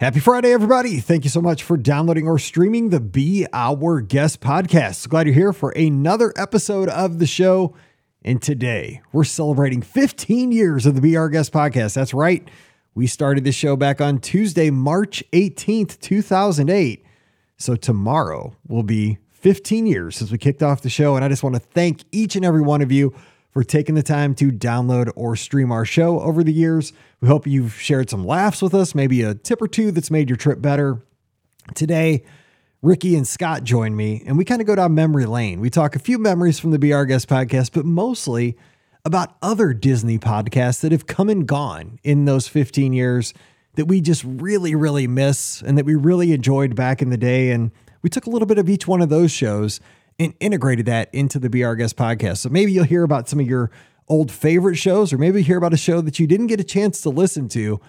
Happy Friday, everybody. Thank you so much for downloading or streaming the Be Our Guest podcast. Glad you're here for another episode of the show. And today we're celebrating 15 years of the Be Our Guest podcast. That's right. We started this show back on Tuesday, March 18th, 2008. So tomorrow will be 15 years since we kicked off the show. And I just want to thank each and every one of you for taking the time to download or stream our show over the years. We hope you've shared some laughs with us, maybe a tip or two that's made your trip better. Today, Rikki and Scott join me, and we kind of go down memory lane. We talk a few memories from the Our Guest podcast, but mostly about other Disney podcasts that have come and gone in those 15 years that we just really, really miss and that we really enjoyed back in the day. And we took a little bit of each one of those shows and integrated that into the Be Our Guest podcast. So maybe you'll hear about some of your old favorite shows, or maybe hear about a show that you didn't get a chance to listen to.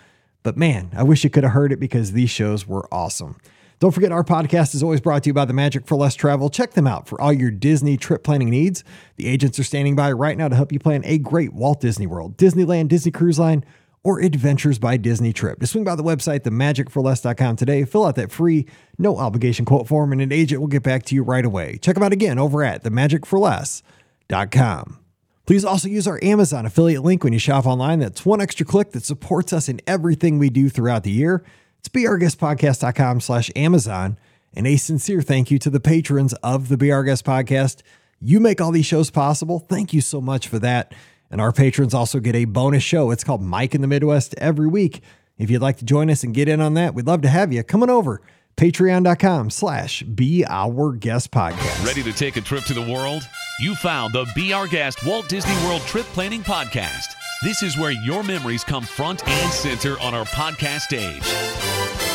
But man, I wish you could have heard it because these shows were awesome. Don't forget, our podcast is always brought to you by the Magic for Less Travel. Check them out for all your Disney trip planning needs. The agents are standing by right now to help you plan a great Walt Disney World, Disneyland, Disney Cruise Line, or Adventures by Disney trip. Just swing by the website, themagicforless.com today. Fill out that free, no obligation quote form, and an agent will get back to you right away. Check them out again over at themagicforless.com. Please also use our Amazon affiliate link when you shop online. That's one extra click that supports us in everything we do throughout the year. It's beourguestpodcast.com slash Amazon. And a sincere thank you to the patrons of the Our Guest podcast. You make all these shows possible. Thank you so much for that. And our patrons also get a bonus show. It's called Mike in the Midwest every week. If you'd like to join us and get in on that, we'd love to have you. Come on over. Patreon.com slash Be Our Guest Podcast. Ready to take a trip to the world? You found the Be Our Guest Walt Disney World Trip Planning Podcast. This is where your memories come front and center on our podcast stage.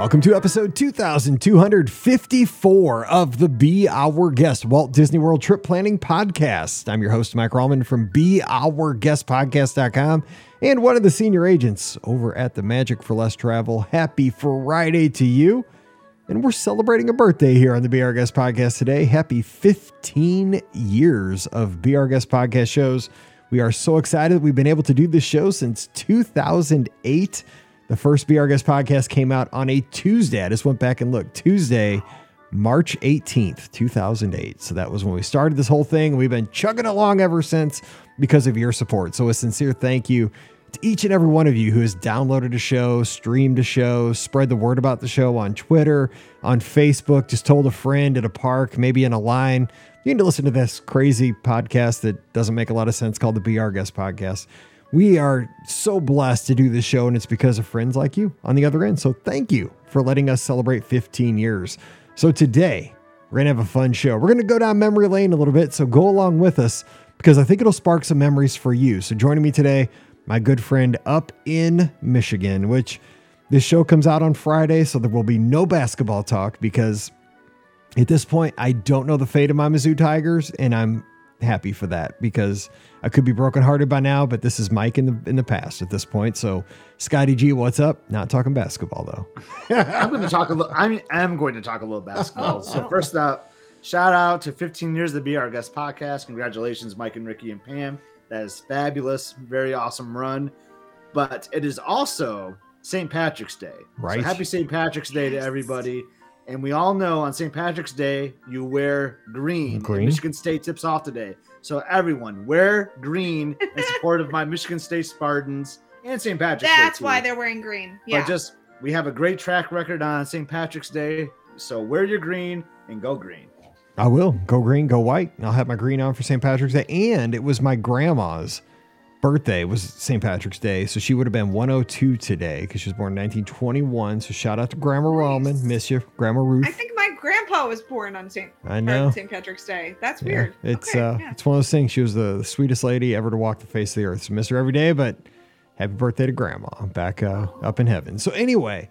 Welcome to episode 2254 of the Be Our Guest Walt Disney World Trip Planning Podcast. I'm your host, Mike Rallman from BeOurGuestPodcast.com and one of the senior agents over at the Magic for Less Travel. Happy Friday to you. And we're celebrating a birthday here on the Be Our Guest Podcast today. Happy 15 years of Be Our Guest Podcast shows. We are so excited we've been able to do this show since 2008. The first Be Our Guest podcast came out on a Tuesday. I just went back and looked. Tuesday, March 18th, 2008. So that was when we started this whole thing. We've been chugging along ever since because of your support. So a sincere thank you to each and every one of you who has downloaded a show, streamed a show, spread the word about the show on Twitter, on Facebook, just told a friend at a park, maybe in a line. You need to listen to this crazy podcast that doesn't make a lot of sense called the Our Guest podcast. We are so blessed to do this show, and it's because of friends like you on the other end. So thank you for letting us celebrate 15 years. So today, we're going to have a fun show. We're going to go down memory lane a little bit. So go along with us because I think it'll spark some memories for you. So joining me today, my good friend up in Michigan, which this show comes out on Friday. So there will be no basketball talk because at this point, I don't know the fate of my Mizzou Tigers, and I'm happy for that because I could be brokenhearted by now, but this is Mike in the in the past at this point. So, Scotty G, what's up? Not talking basketball though. I'm going to talk a little. I am going to talk a little basketball. So first up, shout out to 15 years to be our guest podcast. Congratulations, Mike and Rikki and Pam. That is fabulous. Very awesome run. But it is also St. Patrick's Day. Right. So happy St. Patrick's Day to everybody. And we all know on St. Patrick's Day, you wear green. Green. Michigan State tips off today. So everyone, wear green in support of my Michigan State Spartans and St. Patrick's Day. That's why they're wearing green. Yeah. But just we have a great track record on St. Patrick's Day. So wear your green and go green. I will go green, go white. I'll have my green on for St. Patrick's Day. And it was my grandma's birthday. Was St. Patrick's Day. So she would have been 102 today because she was born in 1921. So shout out to Grandma Nice. Rallman. Miss you, Grandma Ruth. I think my grandpa was born on St. I know. St. Patrick's Day. That's Yeah, weird. It's Okay, uh, yeah. it's one of those things. She was the, the sweetest lady ever to walk the face of the earth. So miss her every day, but happy birthday to Grandma back uh, up in heaven. So anyway,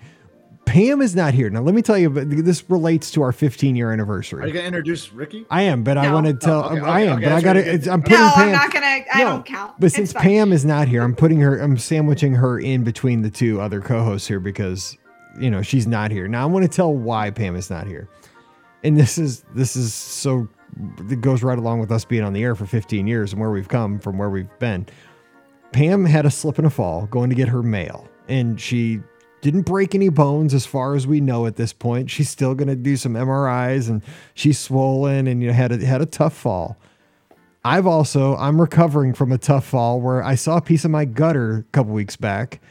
Pam is not here now. Let me tell you, but this relates to our 15 year anniversary. Are you going to introduce Rikki? I am, but I want to oh, tell. Oh, okay, I am, okay, but I got really to. I'm putting no, Pam. I'm not gonna. I No, don't count. But It's since fine. Pam is not here, I'm putting her. I'm sandwiching her in between the two other co-hosts here because you know she's not here. Now I want to tell why Pam is not here. and this is this is so it goes right along with us being on the air for 15 years and where we've come from where we've been. Pam had a slip and a fall going to get her mail, and she didn't break any bones as far as we know at this point. She's still going to do some MRIs, and she's swollen and you know had a, had a tough fall. I've also I'm recovering from a tough fall where I saw a piece of my gutter a couple weeks back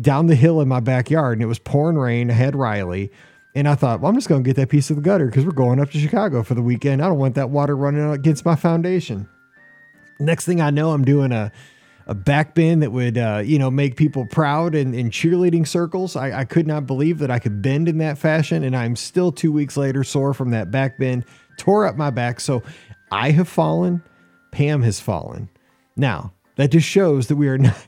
down the hill in my backyard, and it was pouring rain. I had Riley. And I thought, well, I'm just going to get that piece of the gutter because we're going up to Chicago for the weekend. I don't want that water running against my foundation. Next thing I know, I'm doing a a back bend that would, uh, you know, make people proud in, in cheerleading circles. I, I could not believe that I could bend in that fashion, and I'm still two weeks later sore from that back bend, tore up my back. So I have fallen, Pam has fallen. Now that just shows that we are not.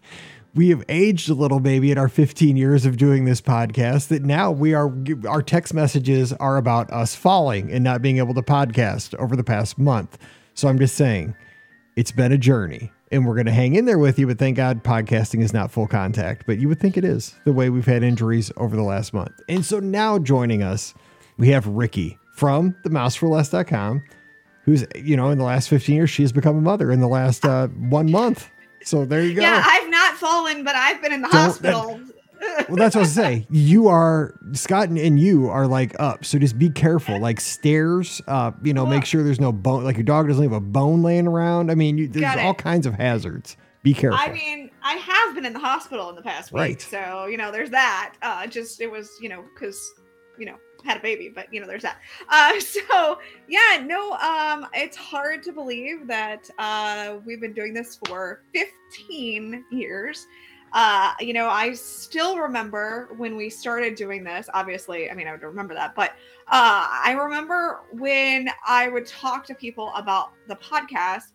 We have aged a little, maybe in our 15 years of doing this podcast. That now we are, our text messages are about us falling and not being able to podcast over the past month. So I'm just saying, it's been a journey and we're going to hang in there with you. But thank God podcasting is not full contact, but you would think it is the way we've had injuries over the last month. And so now joining us, we have Rikki from the mouseforless.com, who's, you know, in the last 15 years, she has become a mother in the last uh, one month. So there you go. Yeah, I've not fallen, but I've been in the Don't- hospital. Well, that's what I was say. You are Scott and- and you are like up, so just be careful. Like stairs, uh, you know, make sure there's no bone. Like your dog doesn't leave a bone laying around. I mean, you, there's all kinds of hazards. Be careful. I mean, I have been in the hospital in the past week, Right. so you know, there's that. Uh, just it was, you know, because you know had a baby, but you know, there's that. Uh, so yeah, no, um, it's hard to believe that uh, we've been doing this for 15 years. Uh, you know, I still remember when we started doing this. Obviously, I mean, I would remember that, but uh, I remember when I would talk to people about the podcast,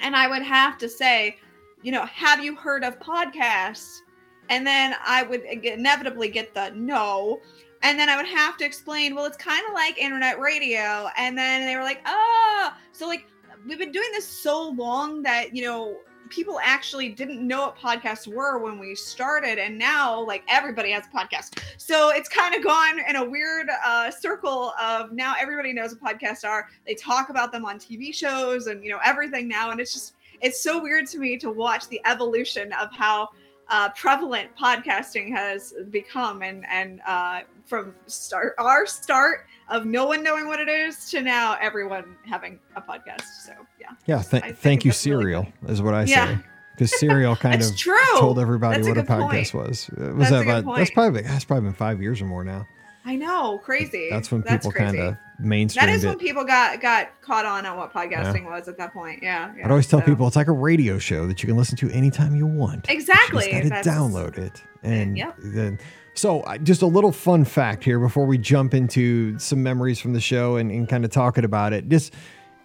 and I would have to say, you know, have you heard of podcasts? And then I would inevitably get the no. And then I would have to explain, well, it's kind of like internet radio. And then they were like, oh, so like we've been doing this so long that, you know, people actually didn't know what podcasts were when we started. And now, like, everybody has a podcast. So it's kind of gone in a weird uh, circle of now everybody knows what podcasts are. They talk about them on TV shows and, you know, everything now. And it's just, it's so weird to me to watch the evolution of how uh, prevalent podcasting has become and and uh, from start our start of no one knowing what it is to now everyone having a podcast so yeah yeah. Th- thank you, that's really Serial, is what I Yeah. say. Because Serial kind of true. told everybody That's what a point. podcast was. Uh, Was That's that a about? That's probably that's probably been five years or more now. i know crazy That's when people kind of mainstreamed that is it. when people got got caught on on what podcasting was at that point yeah, yeah I'd always tell so- people it's like a radio show that you can listen to anytime you want. Exactly, You just gotta download it. And Yep. then, so just a little fun fact here before we jump into some memories from the show and, and kind of talking about it. Just,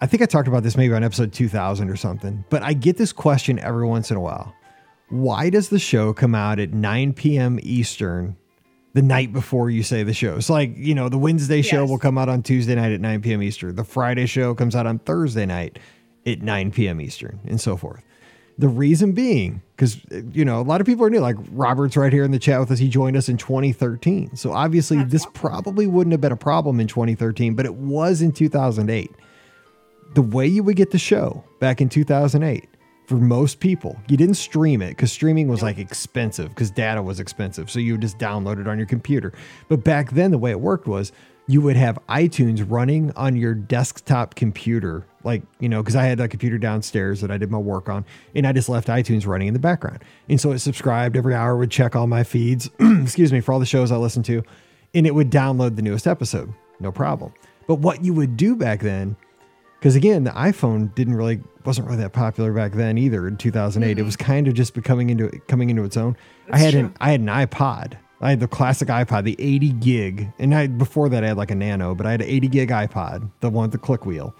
I think I talked about this maybe on episode 2000 or something, but I get this question every once in a while. Why does the show come out at 9 p.m. Eastern the night before you say the show. It's like, you know, the Wednesday show Yes. will come out on Tuesday night at 9 p.m. Eastern. The Friday show comes out on Thursday night at 9 p.m. Eastern, and so forth. The reason being, because, you know, a lot of people are new. Like Robert's right here in the chat with us. He joined us in 2013. So obviously, That's this awesome. probably wouldn't have been a problem in 2013, but it was in 2008. The way you would get the show back in 2008 for most people, you didn't stream it because streaming was like expensive because data was expensive. So you would just download it on your computer. But back then, the way it worked was you would have iTunes running on your desktop computer. Like, you know, because I had that computer downstairs that I did my work on, and I just left iTunes running in the background. And so it subscribed every hour, would check all my feeds, excuse me, for all the shows I listened to, and it would download the newest episode. No problem. But what you would do back then because again the iphone didn't really wasn't really that popular back then either in 2008 it was kind of just becoming into coming into its own. I That's had an i had an ipod. I had the classic ipod the 80 gig and i before that i had like a nano but i had an 80 gig ipod the one with the click wheel.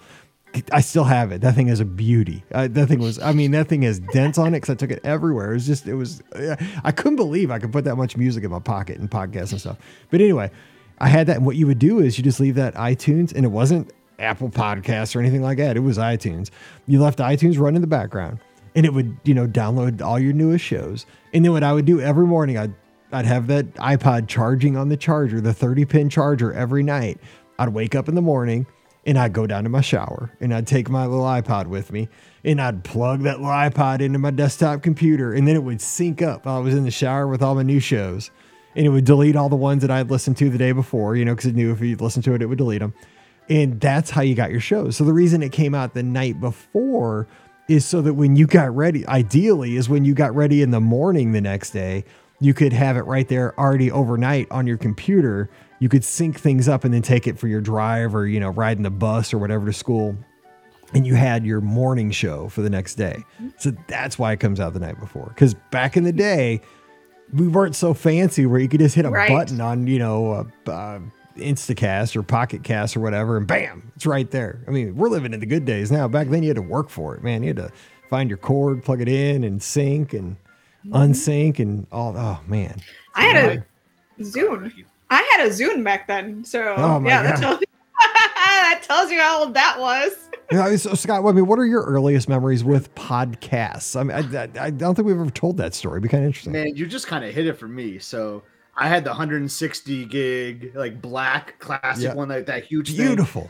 I still have it. That thing is a beauty. Uh, that thing was i mean that thing has dents on it because i took it everywhere. It was just it was i couldn't believe i could put that much music in my pocket and podcasts and stuff. But anyway I had that. And what you would do is you just leave that iTunes, and it wasn't Apple Podcasts or anything like that. It was iTunes. You left iTunes running in the background, and it would, you know, download all your newest shows. And then what I would do every morning, I'd I'd have that iPod charging on the charger, the 30 pin charger every night. I'd wake up in the morning and I'd go down to my shower and I'd take my little iPod with me and I'd plug that little iPod into my desktop computer and then it would sync up while I was in the shower with all my new shows. And it would delete all the ones that I'd listened to the day before, you know, because it knew if you listened to it, it would delete them. And that's how you got your shows. So the reason it came out the night before is so that when you got ready, ideally, is when you got ready in the morning the next day, you could have it right there already overnight on your computer. You could sync things up and then take it for your drive or, you know, riding the bus or whatever to school. And you had your morning show for the next day. So that's why it comes out the night before. Because back in the day, we weren't so fancy where you could just hit a Right. button on, you know, uh, uh, Instacast or Pocket Cast or whatever, and bam, it's right there. I mean, we're living in the good days now. Back then, you had to work for it, man. You had to find your cord, plug it in, and sync and mm-hmm. unsync and all. Oh man, I had a Zune. I had a Zune back then. So Oh my yeah, that God. tells, that tells you how old that was. Yeah, so Scott, I mean, what are your earliest memories with podcasts? I mean, I, I, I don't think we've ever told that story. It'd be kind of interesting. Man, you just kind of hit it for me. So I had the 160 gig like black classic Yeah. one, like that huge thing. Beautiful.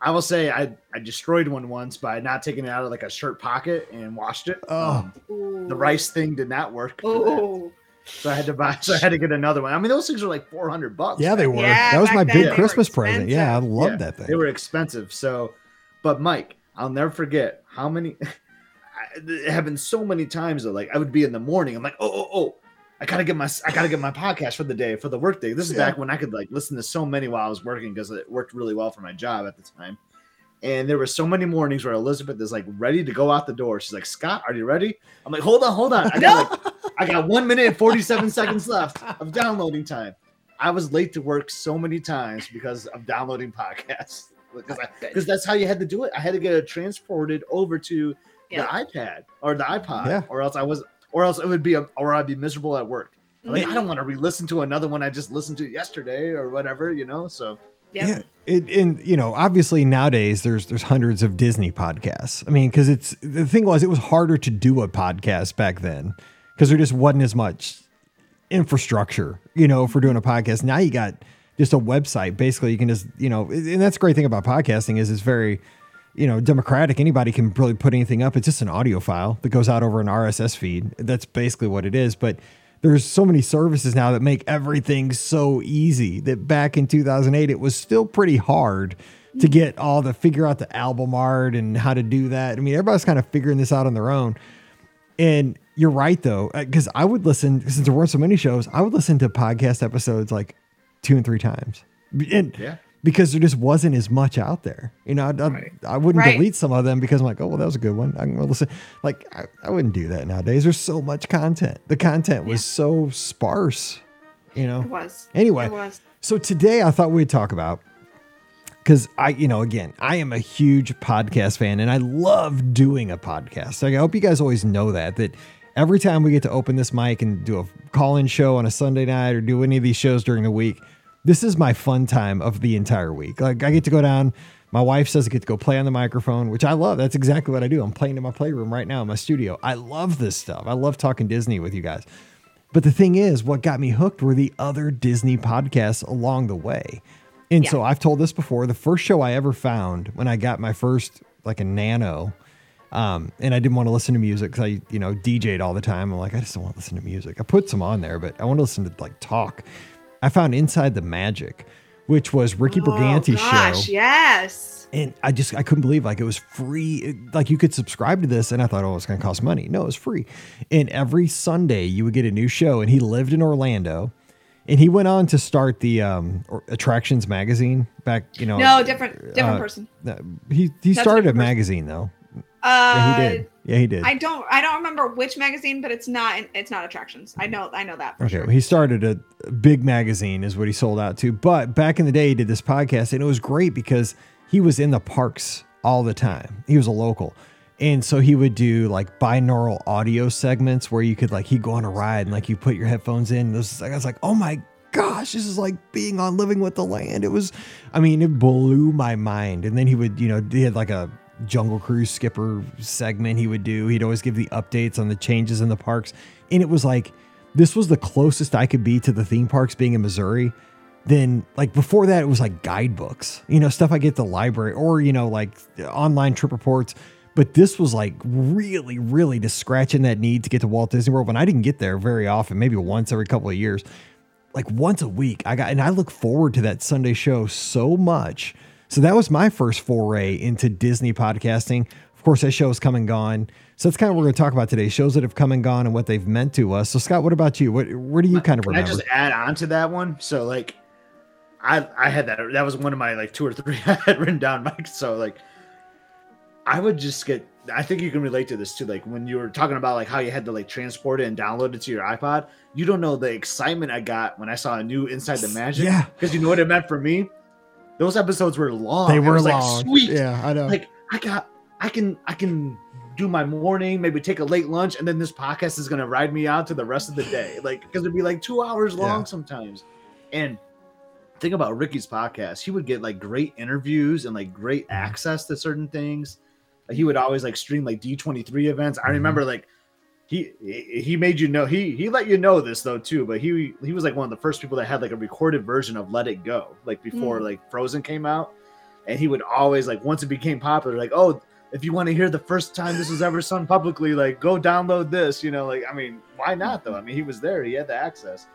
I will say I I destroyed one once by not taking it out of like a shirt pocket and washed it. Oh. Um, the rice thing did not work. Oh, So I had to buy. So I had to get another one. I mean, those things were like 400 bucks. Yeah, they were. Yeah, that was my then big Christmas present. Yeah, I expensive. loved Yeah, that thing. They were expensive. So, but Mike, I'll never forget how many. I- It happened so many times. Though, like I would be in the morning. I'm like, oh, oh, oh, I gotta get my, I gotta get my podcast for the day, for the work day. This is Yeah. back when I could like listen to so many while I was working because it worked really well for my job at the time. And there were so many mornings where Elizabeth is like ready to go out the door. She's like, Scott, are you ready? I'm like, hold on, hold on. I got like, I got one minute and 47 seconds left of downloading time. I was late to work so many times because of downloading podcasts. Because because that's how you had to do it. I had to get it transported over to Yeah. the iPad or the iPod, Yeah. or else I was, or else it would be, a, or I'd be miserable at work. Mm-hmm. Like I don't want to re-listen to another one I just listened to yesterday or whatever, you know. So Yep. Yeah, it, and you know, obviously nowadays there's there's hundreds of Disney podcasts. I mean, because it's the thing was it was harder to do a podcast back then because there just wasn't as much infrastructure, you know, for doing a podcast. Now you got just a website. Basically, you can just you know, and that's the great thing about podcasting is it's very you know democratic. Anybody can really put anything up. It's just an audio file that goes out over an RSS feed. That's basically what it is, but there's so many services now that make everything so easy that back in 2008 it was still pretty hard to get all the figure out the album art and how to do that. I mean, everybody's kind of figuring this out on their own. And you're right though, uh, because I would listen since there weren't so many shows. I would listen to podcast episodes like two and three times, and Yeah. Because there just wasn't as much out there. You know, I, I, Right. I wouldn't Right. delete some of them because I'm like, oh well, that was a good one. I can go listen. Like I, I wouldn't do that nowadays. There's so much content. The content was so sparse. You know. It was. Anyway, It was. so today I thought we'd talk about because I, you know, again, I am a huge podcast fan and I love doing a podcast. Like, I hope you guys always know that, that every time we get to open this mic and do a call in show on a Sunday night or do any of these shows during the week, this is my fun time of the entire week. Like, I get to go down. My wife says I get to go play on the microphone, which I love. That's exactly what I do. I'm playing in my playroom right now in my studio. I love this stuff. I love talking Disney with you guys. But the thing is, what got me hooked were the other Disney podcasts along the way. And so I've told this before. The first show I ever found when I got my first like a nano, um, and I didn't want to listen to music because I, you know, DJ'd all the time. I'm like, I just don't want to listen to music. I put some on there, but I want to listen to like talk. I found Inside the Magic, which was Ricky Brigante's show. oh, gosh, show Yes. and I just I couldn't believe like it was free. It- like you could subscribe to this, and I thought, oh, it's going to cost money. No, it was free. And every Sunday you would get a new show. And he lived in Orlando, and he went on to start the um, Attractions magazine back. You know, No, different, different uh, person. uh, he he That's started a person. magazine though. Uh, Yeah, he did. Yeah, he did. I don't, I don't remember which magazine, but it's not, it's not attractions. I know, I know that. For Okay, sure. he started a, big magazine, is what he sold out to. But back in the day, he did this podcast, and it was great because he was in the parks all the time. He was a local. And so he would do like binaural audio segments where you could like he'd go on a ride and like you put your headphones in. And this, I was like, oh my gosh, this is like being on Living with the Land. It was, I mean, it blew my mind. And then he would, you know, he had like a Jungle Cruise skipper segment he would do. He'd always give the updates on the changes in the parks. And it was like, this was the closest I could be to the theme parks being in Missouri then like before that it was like guidebooks, you know, stuff I get the library or you know like online trip reports. But this was like really, really just scratching that need to get to Walt Disney World when I didn't get there very often, maybe once every couple of years. Like once a week, I got and I look forward to that Sunday show so much. So that was my first foray into Disney podcasting. Of course, that show has come and gone. So that's kind of what we're going to talk about today: shows that have come and gone and what they've meant to us. So, Scott, what about you? What where do you kind of Can remember? I just add on to that one? So like, I I had that. That was one of my like two or three I had written down, Mike. So like, I would just get. I think you can relate to this too. Like when you were talking about like how you had to like transport it and download it to your iPod. You don't know the excitement I got when I saw a new Inside the Magic. Yeah. Because you know what it meant for me. Those episodes were long. they were long. Like, Sweet. Yeah, I know. Like I got. I can. I can do my morning, maybe take a late lunch, and then this podcast is gonna ride me out to the rest of the day. Like because it'd be like two hours long Yeah. sometimes. And think about Ricky's podcast. He would get like great interviews and like great Mm-hmm. access to certain things. Like, he would always like stream like D23 events. I Mhm. remember like he he made you know he he let you know this though too, but he he was like one of the first people that had like a recorded version of Let It Go, like before Mm. like Frozen came out. And he would always like once it became popular, like, oh, if you want to hear the first time this was ever sung publicly, like go download this, you know, like I mean, why not though? I mean, he was there, he had the access.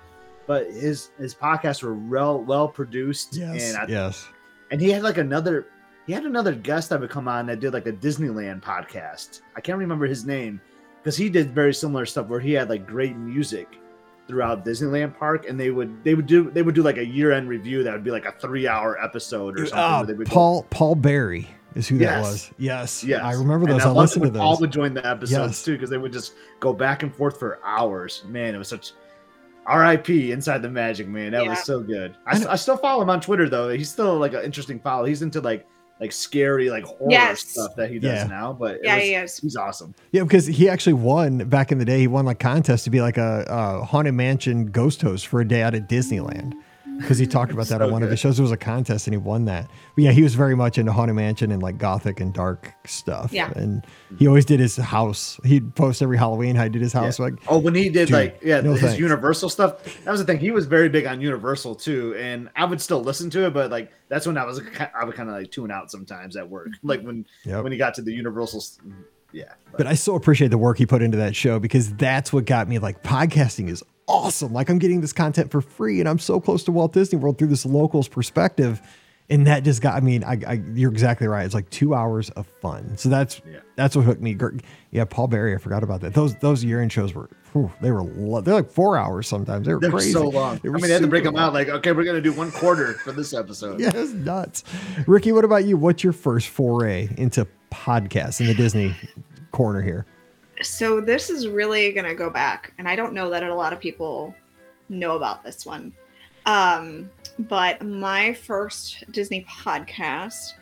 But his his podcasts were well well produced yes, and I, yes. and he had like another he had another guest that would come on that did like a Disneyland podcast. I can't remember his name because he did very similar stuff where he had like great music throughout Disneyland Park, and they would they would do they would do like a year end review that would be like a three hour episode or something. Uh, where they would go- Paul Paul Barry is who that was. Yes, Yes, I remember And those. I I listened to when Paul would join the episodes Yes. too because they would just go back and forth for hours. Man, it was such. R.I.P. Inside the Magic, man. That Yeah. was so good. I I, I still follow him on Twitter though. He's still like an interesting follow. He's into like like scary like horror Yes. stuff that he does Yeah. now. But it Yeah, was- he is. he's awesome. Yeah, because he actually won back in the day. He won like contests to be like a, a haunted mansion ghost host for a day out at Disneyland. Because he talked about that on So one of good. his shows. There was a contest and he won that. But yeah, he was very much into haunted mansion and like gothic and dark stuff. Yeah. And he always did his house. He'd post every Halloween how he did his house. Yeah. Like, Oh, when he did Dude, like yeah no his thanks. Universal stuff, that was the thing. He was very big on Universal too, and I would still listen to it, but like that's when I was I would kind of like tune out sometimes at work, like when Yep. when he got to the Universal. s- Yeah, But I so appreciate the work he put into that show because that's what got me like podcasting is awesome. Like I'm getting this content for free and I'm so close to Walt Disney World through this locals perspective. And that just got, I mean, I, I you're exactly right. It's like two hours of fun. So that's, Yeah. that's what hooked me. Yeah. Paul Berry. I forgot about that. Those, those year-end shows were, whew, they were, lo- they're like four hours sometimes. They were they're crazy. so long. They I mean, they had to break them out. Like, okay, we're gonna do one quarter for this episode. Yeah, it's nuts. Rikki, what about you? What's your first foray into podcasts in the Disney corner here? So this is really gonna go back, and I don't know that a lot of people know about this one. Um, but my first Disney podcast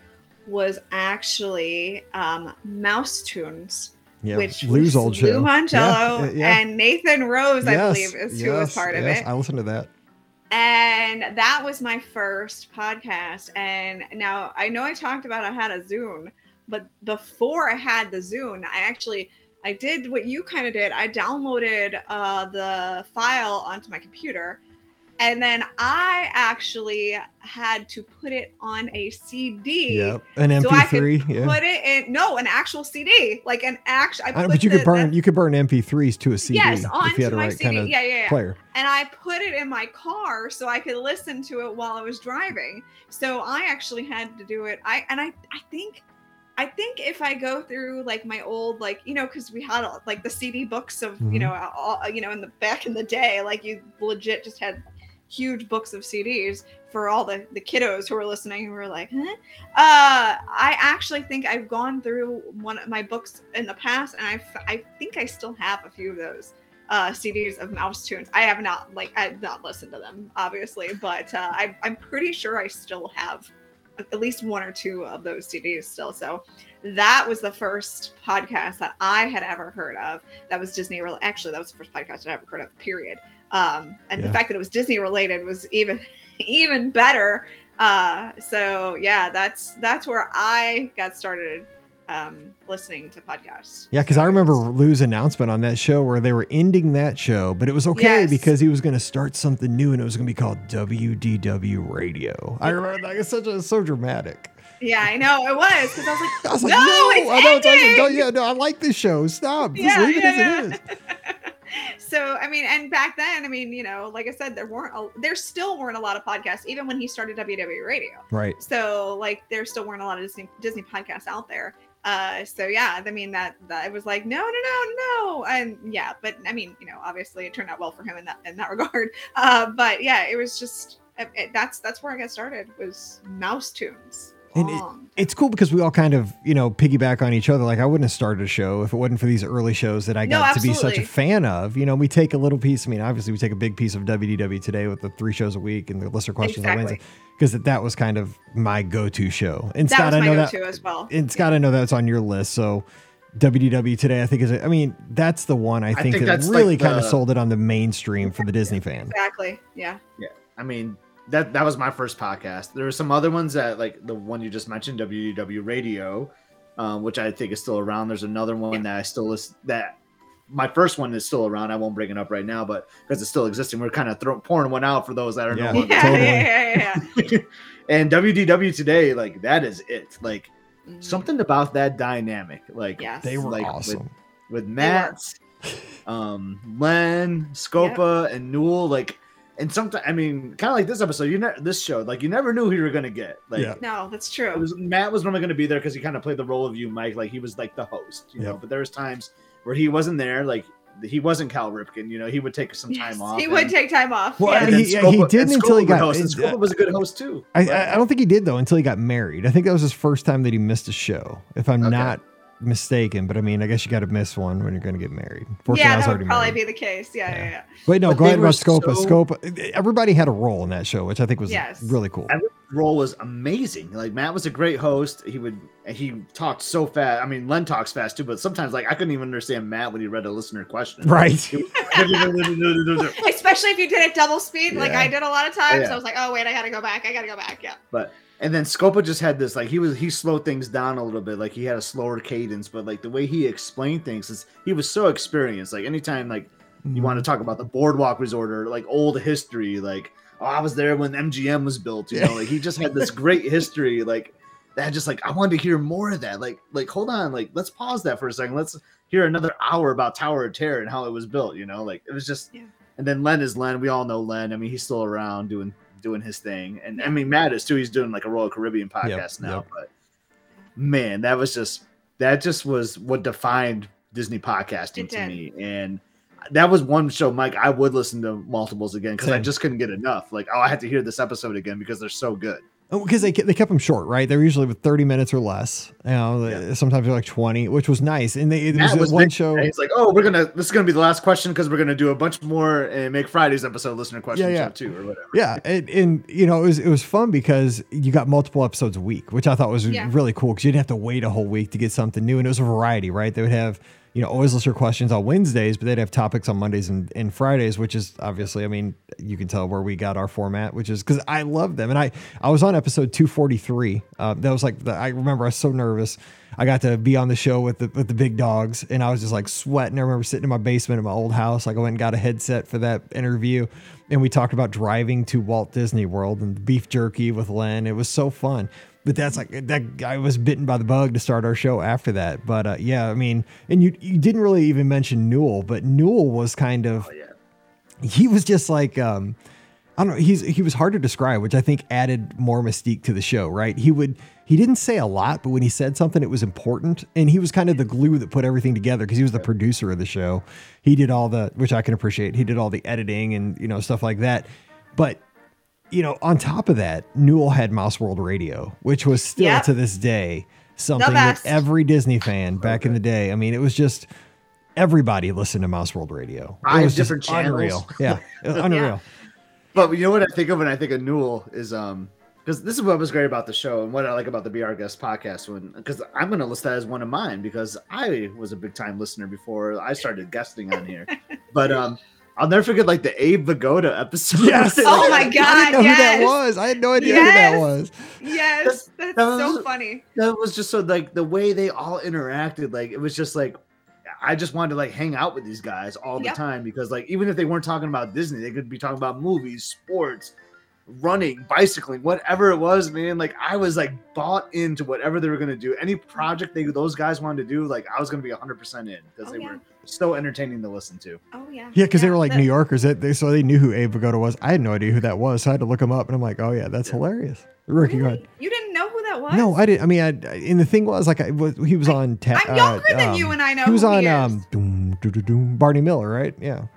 was actually um, Mouse Tunes, Yeah. which Lou's old show. Lou Mongello Yeah, yeah. and Nathan Rose, I believe, is who was yes, part of it. I listened to that. and that was my first podcast and now i know i talked about i had a zune but before i had the zune i actually i did what you kind of did i downloaded uh, the file onto my computer and then i actually had to put it on a cd Yep. An so I could MP3. yeah. put it in no an actual cd like an actual I I but you the- could burn the- you could burn MP3s to a CD yes onto had my right cd kind of yeah yeah yeah player. and I put it in my car so I could listen to it while I was driving. So I actually had to do it. I and I I think I think if I go through like my old like you know because we had like the CD books of Mhm. you know all, you know in the back in the day like you legit just had huge books of CDs for all the the kiddos who were listening who were like huh? uh I actually think I've gone through one of my books in the past and I I think I still have a few of those uh, CDs of Mouse Tunes. I have not like I've not listened to them obviously, but uh, I, I'm pretty sure I still have at least one or two of those CDs still. So that was the first podcast that I had ever heard of. That was Disney. Rel- Actually, that was the first podcast I ever heard of. Period. Um, and Yeah. the fact that it was Disney related was even even better. Uh, so yeah, that's that's where I got started um, listening to podcasts. Yeah, because I remember Lou's announcement on that show where they were ending that show, but it was okay Yes. because he was going to start something new and it was going to be called WDW Radio. I remember that. It's such a so dramatic. Yeah, I know it was because I was like, I was like, no, no, it's I know. It's like, no, ending!" yeah, no, I like this show. Stop. Just Yeah, leave it yeah, as yeah. it is. so I mean, and back then, I mean, you know, like I said, there weren't a, there still weren't a lot of podcasts, even when he started WDW Radio. Right. So like, there still weren't a lot of Disney Disney podcasts out there. Uh, so yeah, I mean that that it was like no, no, no, no, and yeah, but I mean, you know, obviously it turned out well for him in that in that regard. Uh, but yeah, it was just it, it- that's that's where I got started was Mouse Tunes. And it- It's cool because we all kind of, you know, piggyback on each other. Like I wouldn't have started a show if it wasn't for these early shows that I No, got to be such a fan of. You know, we take a little piece. I mean, obviously we take a big piece of WDW today with the three shows a week and the listener questions on Wednesday because that was kind of my go-to show. And that Scott, was I know that go-to as well. and Scott, I know that's on your list. So WDW today, I think is. I mean, that's the one I think, think that that's like really kind of sold it on the mainstream for the Disney fan. Exactly. Yeah. Yeah. I mean, that that was my first podcast. There were some other ones that, like the one you just mentioned, WDW Radio, um, which I think is still around. There's another one that I still listen. That my first one is still around. I won't bring it up right now, but because it's still existing, we're kind of throw, pouring one out for those that are Yeah. no longer. Yeah, totally. yeah, yeah, yeah, and WDW today, like that is it. Like yeah. Mhm. something about that dynamic, like Yes. They were Like, with- awesome. with Matt, um, Len, Scopa, and Newell. Like, and sometimes I mean, kind of like this episode. You ne- this show, like you never knew who you were gonna get. Like, Yeah. No, that's it true. was Matt was normally gonna be there because he kind of played the role of you, Mike. Like he was like the host, you know. But there was times where he wasn't there. Like he wasn't Cal Ripken. You know, he would take some time Yes, off. He would take time off. Well, yeah. and then he- yeah, he didn't and until he got- host, and uh, was a good host too. I, I I don't think he did though until he got married. I think that was his first time that he missed a show, if I'm Okay. not mistaken. But I mean, I guess you got to miss one when you're going to get married. Fortunately, I yeah, that would probably married. be the case. Yeah, Yeah. yeah, yeah. Wait, no, But go ahead were about Scopa. so- Scopa. Everybody had a role in that show, which I think was Yes. really cool. Every role was amazing. Like Matt was a great host. He would he talked so fast. I mean, Len talks fast too, but sometimes like I couldn't even understand Matt when he read a listener question. Right. Especially if you did it double speed, like I did a lot of times. Yeah. I was like, oh wait, I gotta go back. I gotta go back. Yeah. but and then Scopa just had this like he was he slowed things down a little bit. Like he had a slower cadence, but like the way he explained things is he was so experienced. Like anytime like you want to mm-hmm. talk about the boardwalk resort or like old history, like oh I was there when MGM was built. You know, like he just had this great history. Like that, just like I wanted to hear more of that. Like like hold on, like let's pause that for a second. Let's hear another hour about Tower of Terror and how it was built. You know, like it was just. Yeah. And then Len is Len. We all know Len. I mean, he's still around doing doing his thing. And I mean, Matt is too. He's doing like a Royal Caribbean podcast now. yep. But man, that was just that just was what defined Disney podcasting to me. And that was one show, Mike. I would listen to multiples again because I just couldn't get enough. Like, oh, I had to hear this episode again because they're so good. Oh, because they they kept them short, right? They're usually with thirty minutes or less. You know, Yeah. sometimes they're like twenty, which was nice. And they it Matt was, was one big- show. And he's like, oh, we're gonna this is gonna be the last question because we're gonna do a bunch more and make Friday's episode listener question Yeah, yeah. too or whatever. Yeah, and, and you know it was it was fun because you got multiple episodes a week, which I thought was Yeah. really cool because you didn't have to wait a whole week to get something new, and it was a variety, right? They would have you know always listener questions on Wednesdays, but they'd have topics on Mondays and, and Fridays, which is obviously, I mean, you can tell where we got our format, which is because I love them, and I I was on episode two forty three. Uh, that was like the, I remember I was so nervous. I got to be on the show with the with the big dogs, and I was just like sweating. I remember sitting in my basement in my old house. Like I went and got a headset for that interview, and we talked about driving to Walt Disney World and beef jerky with Len. It was so fun. But that's like that guy was bitten by the bug to start our show after that. But uh, yeah, I mean, and you you didn't really even mention Newell, but Newell was kind of Oh yeah. he was just like um I don't know, he's he was hard to describe, which I think added more mystique to the show, right? He would he didn't say a lot, but when he said something it was important and he was kind of the glue that put everything together because he was the producer of the show. He did all the which I can appreciate. He did all the editing and you know stuff like that. But you know, on top of that, Newell had Mouse World Radio, which was still Yep. to this day something that every Disney fan back in the day. I mean, it was just everybody listened to Mouse World Radio. It Five was just different channels. unreal. Yeah, it was unreal. But you know what I think of when I think of Newell is um because this is what was great about the show and what I like about the Be Our Guest podcast when because I'm gonna list that as one of mine because I was a big time listener before I started guesting on here. but um I'll never forget like the Abe Vigoda episode. Yes. Oh my god. I didn't know who that was. I had no idea who that was. Yes, that's that was- so funny. that was just so like the way they all interacted like it was just like i just wanted to like hang out with these guys all the Yep. time because like even if they weren't talking about disney they could be talking about movies sports running bicycling whatever it was man like i was like bought into whatever they were going to do any project they those guys wanted to do like i was going to be 100% in because Oh, they yeah. were so entertaining to listen to Oh yeah. Yeah, because they were like that- New Yorkers. That they so they knew who Abe Vigoda was. I had no idea who that was, so I had to look him up, and I'm like, oh yeah, that's Yeah. hilarious. Rikki, go Really? ahead. You didn't know who that was? No, I didn't. I mean, I, I- and the thing was, like, I was, he was on. Ta- I'm younger uh, than um, you, and I know He was who on he is. um, doom, doo, doo, doom, Barney Miller, right? Yeah.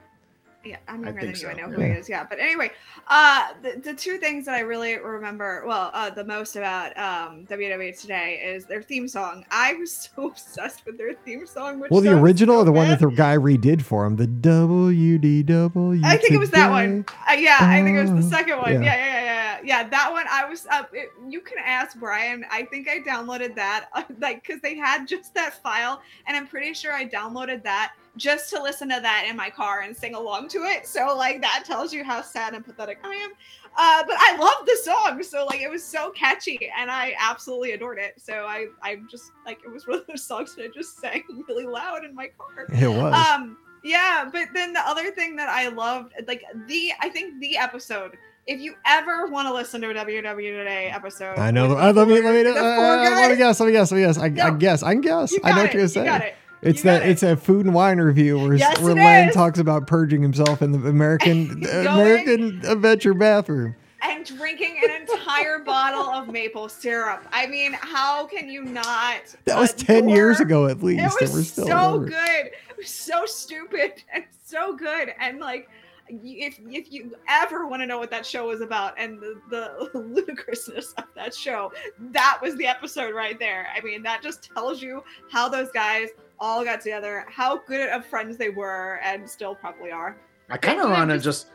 Yeah, I'm younger than you. I know who he is. Yeah, but anyway, uh, the, the two things that I really remember, well, uh, the most about um, WDW today is their theme song. I was so obsessed with their theme song. Which Well, the original, so or the one that the guy redid for him, the WDW. I think it was that one. Uh, yeah, I think it was the second one. yeah. Yeah, yeah, yeah, yeah, yeah. Yeah, that one. I was. Uh, it, you can ask Brian. I think I downloaded that, uh, like, because they had just that file, and I'm pretty sure I downloaded that just to listen to that in my car and sing along to it. So, like, that tells you how sad and pathetic I am. Uh, but I love the song, so like, it was so catchy, and I absolutely adored it. So I, I just like, it was one of those songs that I just sang really loud in my car It was. um yeah but then the other thing that i loved like the i think the episode if you ever want to listen to a WDW today episode I know. The, uh, let me let me uh, let me guess. Let me guess. Let me guess. I, I guess. I can guess. I know got what you're it, gonna you got say. It. It's that. it. It's a food and wine review where, Yes, where Len talks about purging himself in the American American Adventure bathroom. and drinking an entire bottle of maple syrup i mean how can you not That was ten years ago at least. it and we're was still so over good it was so stupid and so good and like if if you ever want to know what that show was about and the, the ludicrousness of that show that was the episode right there i mean that just tells you how those guys all got together how good of friends they were and still probably are. I kind of want to just- just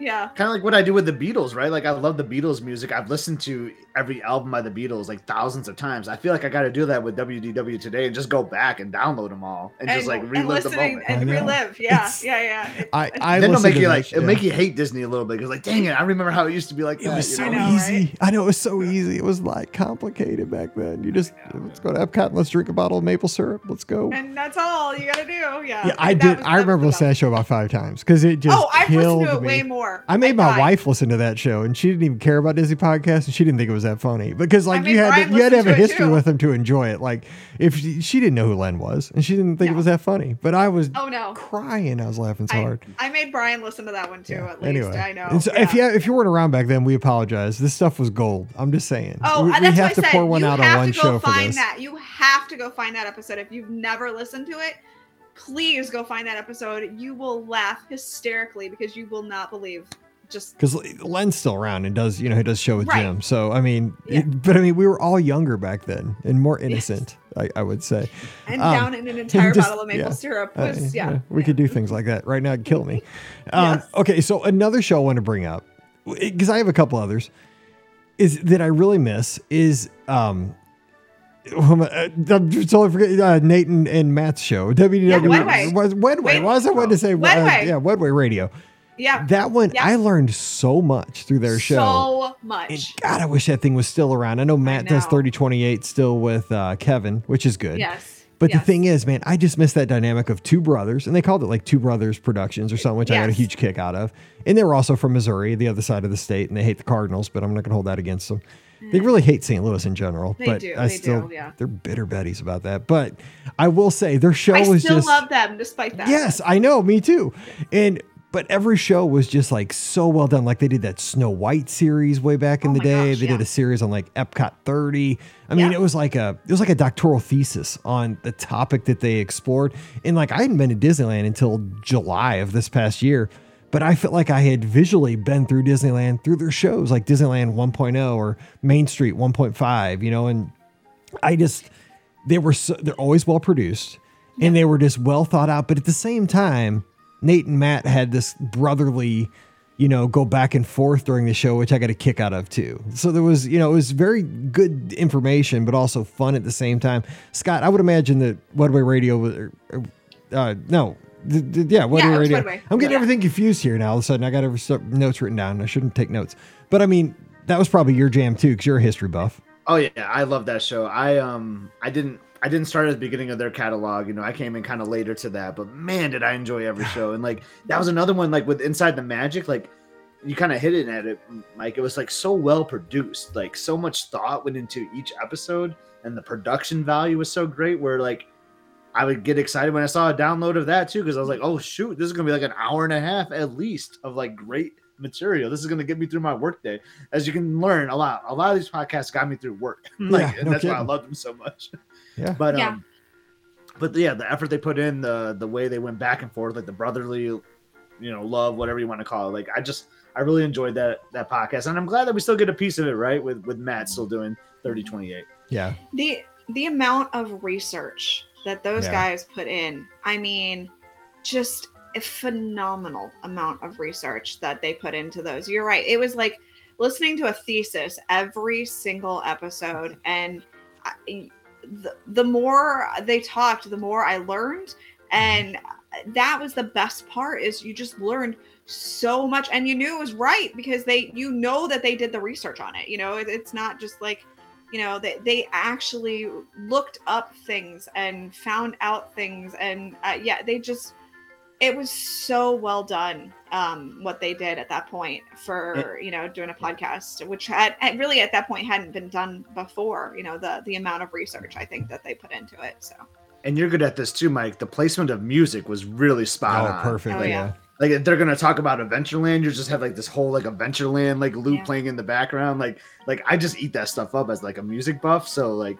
yeah kind of like what I do with the Beatles, right? Like I love the Beatles music. I've listened to every album by the Beatles like thousands of times. I feel like I got to do that with WDW today and just go back and download them all and, just like relive the listening moment. and I relive yeah It's- yeah yeah It- I it- I then it'll make you like sh- it'll yeah. make you hate Disney a little bit because like dang it, I remember how it used to be like It that. was you so know? I know, easy. right? I know it was so easy. It was like complicated back then. You just let's go to Epcot and let's drink a bottle of maple syrup. Let's go. and that's all you gotta do yeah Yeah, I That did. was- I remember was listening to that show about five times because it just Oh, I've listened killed to it me. way more. I made my died. wife listen to that show, and she didn't even care about Disney podcasts, and she didn't think it was that funny because, like, made you had Brian to, you had to have listen a history too. with them to enjoy it. Like, if she, she didn't know who Len was, and she didn't think it was that funny, but I was Oh no. crying. I was laughing so I, hard. I made Brian listen to that one too. Yeah, At least Anyway, I know. So if you if you weren't around back then, we apologize. This stuff was gold. I'm just saying. Oh, we, we have to I said. pour one you out have on one to go show for find this. that. You have to go find that episode. If you've never listened to it, please go find that episode. You will laugh hysterically because you will not believe. Just because Len's still around and does you know he does show with Right. Jim. So I mean, Yeah. it- but I mean we were all younger back then and more innocent. I, I would say. and Um, down in an entire just- bottle of maple yeah. syrup Uh, was yeah. we could do things like that right now. It'd kill me. Um, Yes. Okay, so another show I want to bring up because I have a couple others is that I really miss is um. I'm totally forget uh, Nate and, and Matt's show. Wedway. was Wedway. Why was I wanting to say uh, yeah, Wedway Radio. Yeah. That one Yeah. I learned so much through their show. So And much. God, I wish that thing was still around. I know Matt does know. 3028 still with uh, Kevin, which is good. Yes. But the thing is, man, I just miss that dynamic of two brothers, and they called it like Two Brothers Productions or something, which I got a huge kick out of. And they were also from Missouri, the other side of the state, and they hate the Cardinals, but I'm not going to hold that against them. They really hate St. Louis in general, They but do, I they still do, yeah. they're bitter betties about that. But I will say their show I was still just love them despite that. Yes, I know, me too. And but every show was just like so well done. Like they did that Snow White series way back in Oh the day. gosh, they did a series on like Epcot 30. I mean, Yeah. it was like a it was like a doctoral thesis on the topic that they explored. And like I hadn't been to Disneyland until July of this past year. But I felt like I had visually been through Disneyland through their shows like Disneyland 1.0 or Main Street 1.5, you know, and I just they were so, they're always well produced and they were just well thought out but at the same time Nate and Matt had this brotherly you know go back and forth during the show which I got a kick out of too. So there was you know it was very good information but also fun at the same time. Scott I would imagine that Wedway Radio was uh, no The, the, yeah, Wedway Yeah, it was Radio. Wedway. I'm getting Yeah. everything confused here now. All of a sudden, I got every notes written down. I shouldn't take notes, but I mean, that was probably your jam too, because you're a history buff. Oh yeah, I love that show. I um I didn't I didn't start at the beginning of their catalog. You know, I came in kind of later to that, but man, did I enjoy every show. And like that was another one like with Inside the Magic, like you kind of hit it at it, Mike. It was like so well produced. Like so much thought went into each episode, and the production value was so great. Where like I would get excited when I saw a download of that too, because I was like, oh shoot, this is gonna be like an hour and a half at least of like great material. This is gonna get me through my workday. As you can learn a lot. A lot of these podcasts got me through work. like Yeah, no that's why I love them so much. Yeah. But Yeah. um but yeah, the effort they put in, the the way they went back and forth, like the brotherly, you know, love, whatever you want to call it. Like I just I really enjoyed that that podcast. And I'm glad that we still get a piece of it, right? With with Matt still doing 3028. Yeah. the the amount of research that those Yeah. guys put in i mean just a phenomenal amount of research that they put into those. You're right. It was like listening to a thesis every single episode and I, the, the more they talked the more i learned. Mm-hmm. And that was the best part is you just learned so much and you knew it was right because they you know that they did the research on it you know? It, it's not just like you know they, they actually looked up things and found out things and uh, yeah they just it was so well done um what they did at that point for you know doing a podcast which had had really at that point hadn't been done before you know the the amount of research i think that they put into it so And you're good at this too, Mike. The placement of music was really spot Oh, on. perfect. Oh, yeah. yeah. Like they're gonna talk about Adventureland, you just have like this whole like Adventureland like loop Yeah. playing in the background. Like like I just eat that stuff up as like a music buff. So like,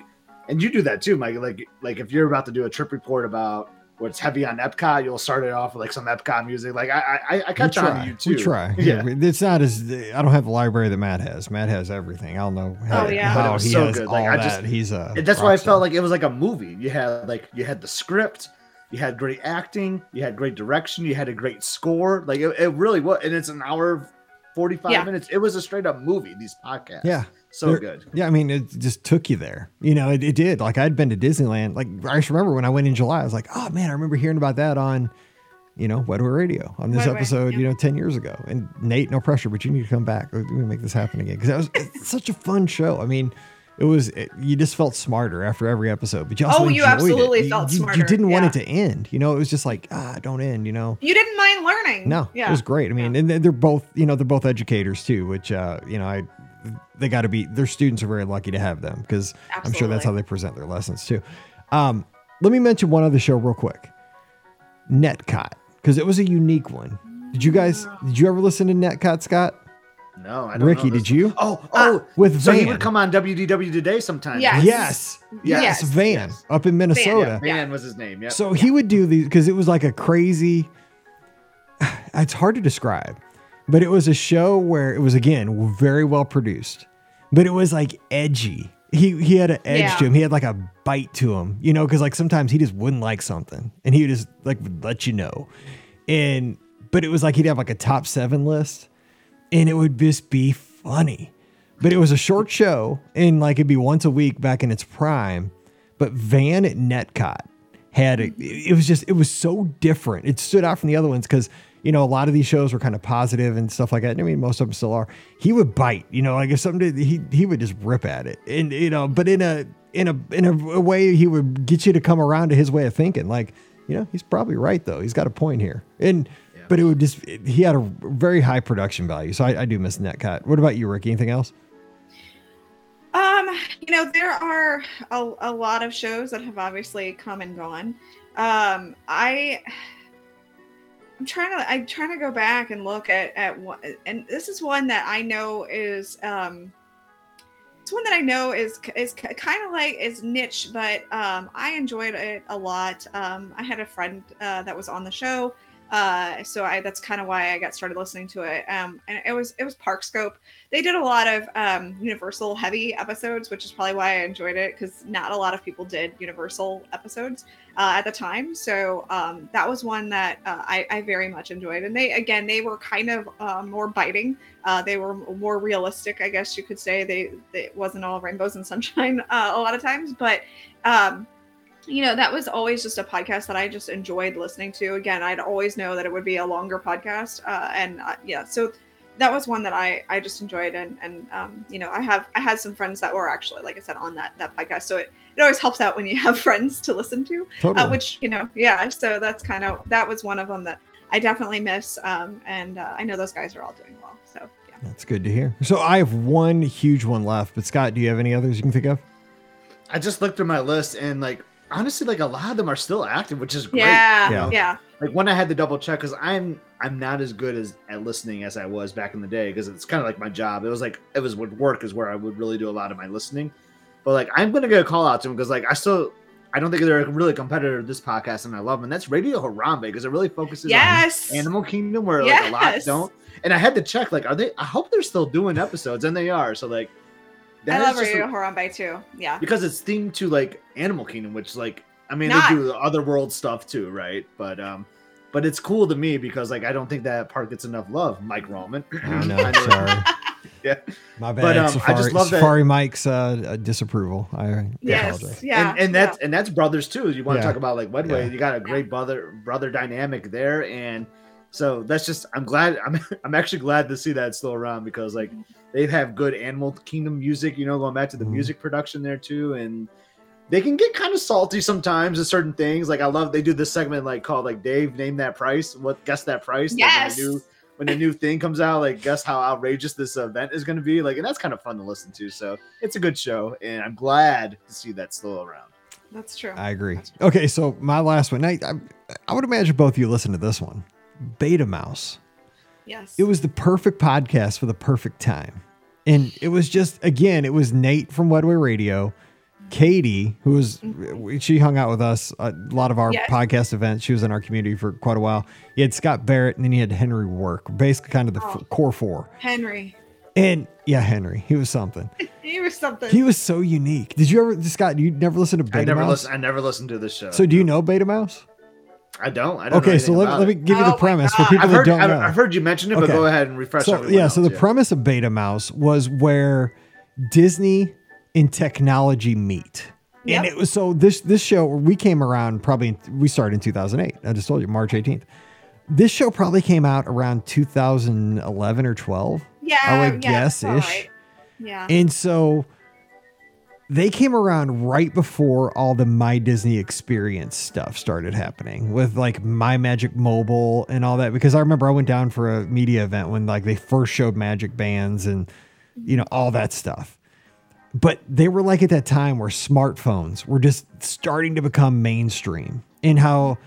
and you do that too, Mike. Like like if you're about to do a trip report about what's heavy on Epcot, you'll start it off with like some Epcot music. Like I I, I catch on try. to you too. We try. Yeah. It's not as I don't have the library that Matt has. Matt has everything. I don't know oh, how, Oh, yeah. How he so has good. all Like, I that. just- He's a. That's why I felt like it was like a movie. You had like you had the script, you had great acting, you had great direction, you had a great score. Like it, it really was, and it's an hour, forty five Yeah. minutes. It was a straight up movie. These podcasts, Yeah. so They're- good. Yeah, I mean, it just took you there. You know, it, it did. Like I'd been to Disneyland. Like I just remember when I went in July, I was like, oh man, I remember hearing about that on, you know, Wedway Radio on this Wedway, episode, yeah. you know, ten years ago. And Nate, no pressure, but you need to come back. We're gonna make this happen again because that was it's such a fun show. I mean. It was it, you just felt smarter after every episode, but you also Oh, you absolutely it. Felt you, You didn't want yeah. it to end. You know, it was just like ah, don't end. You know, you didn't mind learning no, yeah it was great. I mean, and they're both, you know, they're both educators too, which, uh, you know, I, they got to be, their students are very lucky to have them because I'm sure that's how they present their lessons too. Um, let me mention one other show real quick, Netcot, because it was a unique one. Did you guys, did you ever listen to Netcot, Scott? No, I don't Rikki, know this- did you? Oh, oh, uh, With so he Van. would come on WDW today sometimes. Yes. Yes. Yes. Yes. Van Yes. up in Minnesota. Yeah, Van was his name. Yeah. So he would do these because it was like a crazy. It's hard to describe, but it was a show where it was again very well produced, but it was like edgy. He he had an edge Yeah. to him. He had like a bite to him, you know, because like sometimes he just wouldn't like something, and he would just like let you know, and but it was like he'd have like a top seven list, and it would just be funny. But it was a short show, and like it'd be once a week back in its prime. But Van at Netcot had it. It was just it was so different. It stood out from the other ones because you know a lot of these shows were kind of positive and stuff like that. I mean, most of them still are. He would bite, you know, like if something he he would just rip at it, and you know, but in a in a in a way he would get you to come around to his way of thinking. Like you know, he's probably right though. He's got a point here, and. But it would just, he had a very high production value. So I, I do miss Netcot. What about you, Rikki? Anything else? Um, you know, there are a, a lot of shows that have obviously come and gone. Um, I I'm trying to I'm trying to go back and look at at what and this is one that I know is um it's one that I know is is kind of like is niche, but um, I enjoyed it a lot. Um, I had a friend uh, that was on the show, uh, so I that's kind of why I got started listening to it. Um, and it was it was Park Scope. They did a lot of um, Universal heavy episodes, which is probably why I enjoyed it because not a lot of people did Universal episodes uh, at the time. So um, that was one that uh, I, I very much enjoyed. And they again they were kind of uh, more biting. Uh, they were more realistic, I guess you could say. They, they it wasn't all rainbows and sunshine uh, a lot of times, but um, you know, that was always just a podcast that I just enjoyed listening to. Again, I'd always know that it would be a longer podcast, uh, and uh, yeah, so that was one that I I just enjoyed, and and um, you know, I have I had some friends that were actually, like I said, on that that podcast, so it it always helps out when you have friends to listen to, Totally. uh, which you know, yeah. So that's kind of that was one of them that I definitely miss, um, and uh, I know those guys are all doing well. So yeah. That's good to hear. So I have one huge one left, but Scott, do you have any others you can think of? I just looked through my list and like honestly, like a lot of them are still active, which is great. Yeah, Yeah. yeah, Like when I had to double check because I'm I'm not as good as at listening as I was back in the day because it's kind of like my job. It was like it was with work is where I would really do a lot of my listening. But like I'm gonna get a call out to them because like I still I don't think they're a really competitor to this podcast and I love them. And that's Radio Harambe because it really focuses yes, on Animal Kingdom where like a lot don't. And I had to check like are they? I hope they're still doing episodes and they are. So like I love is just a- Radio Harambe too. Yeah, because it's themed to like Animal Kingdom, which like I mean Not- they do the other world stuff too, right? But um, but it's cool to me because like I don't think that part gets enough love, Mike Roman. No, I know- sorry. Yeah. My bad. But, um, I just love that- Safari Mike's uh, disapproval. I I yes, apologize. yeah, and, and that's and that's brothers too. You want to Yeah. talk about like Wedway? Yeah. You got a great brother brother dynamic there, and so that's just I'm glad I'm I'm actually glad to see that still around because like they have good Animal Kingdom music. You know, going back to the Mhm. music production there too, and they can get kind of salty sometimes at certain things. Like I love they do this segment like called like Dave name that price. What guess that price? Like, when Yes. the new when the new thing comes out, like guess how outrageous this event is going to be. Like, and that's kind of fun to listen to. So it's a good show, and I'm glad to see that still around. that's true. I agree. Okay, so my last one. I, I, I would imagine both of you listen to this one. Beta Mouse. yes, It was the perfect podcast for the perfect time. And it was just, again, it was Nate from Wedway Radio, Katie, who was, mm-hmm. she hung out with us a lot of our Yes. podcast events. She was in our community for quite a while. You had Scott Barrett and then you had Henry Work, basically kind of the f- Oh. core four. Henry. And yeah, Henry, he was something. He was something. He was so unique. Did you ever, Scott, you never listened to Beta I never Mouse? listen. I never listened to this show. So do you know Beta Mouse? I don't. I don't. know Okay, so let, about let me it. give you Oh the my premise for people I've that heard. don't I've, know. I've heard you mention it, but go ahead and refresh. So everyone yeah, so else, the premise of Beta Mouse was where Disney and technology meet. And it was so this this show we came around probably we started in 2008. I just told you March 18th. This show probably came out around 2011 or 12. yeah, I would yeah, guess ish. right. Yeah. And so they came around right before all the My Disney Experience stuff started happening with like My Magic Mobile and all that. Because I remember I went down for a media event when like they first showed Magic Bands and you know all that stuff. But they were like at that time where smartphones were just starting to become mainstream and how